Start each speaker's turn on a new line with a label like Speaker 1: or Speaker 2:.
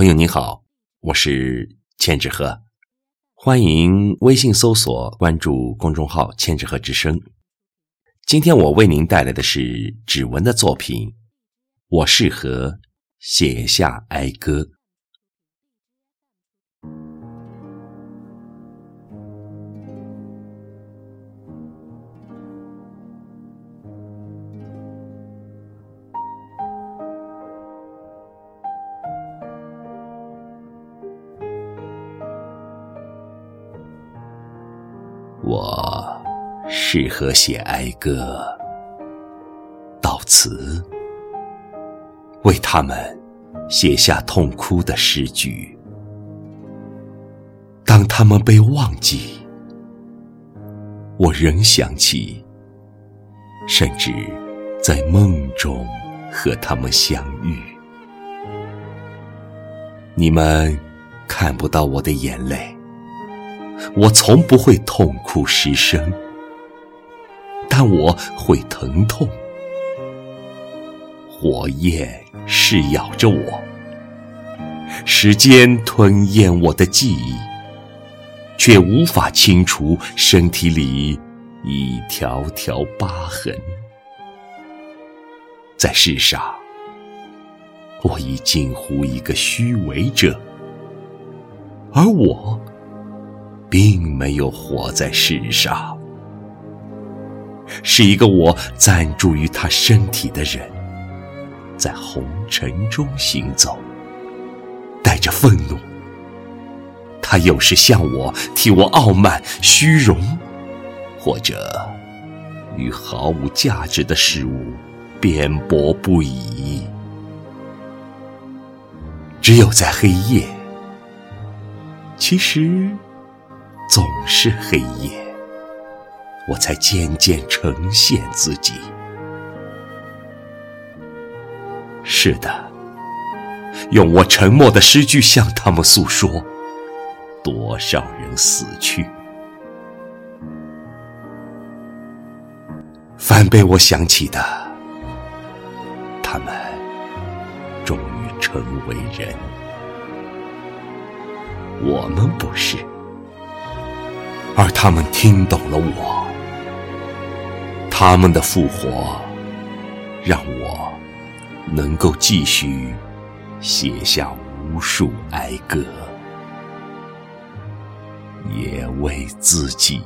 Speaker 1: 朋友你好，我是千纸鹤，欢迎微信搜索关注公众号“千纸鹤之声”。今天我为您带来的是指纹的作品，我适合写下哀歌。我适合写哀歌，悼词为他们写下痛哭的诗句。当他们被忘记，我仍想起，甚至在梦中和他们相遇。你们看不到我的眼泪。我从不会痛哭失声，但我会疼痛。火焰噬咬着我，时间吞咽我的记忆，却无法清除身体里一条条疤痕。在世上，我已近乎一个虚伪者，而我。并没有活在世上，是一个我暂住于他身体的人，在红尘中行走，带着愤怒。他有时向我替我傲慢、虚荣，或者与毫无价值的事物辩驳不已。只有在黑夜，其实。总是黑夜，我才渐渐呈现自己。是的，用我沉默的诗句向他们诉说，多少人死去。反被我想起的，他们终于成为人，我们不是。而他们听懂了我他们的复活让我能够继续写下无数哀歌也为自己。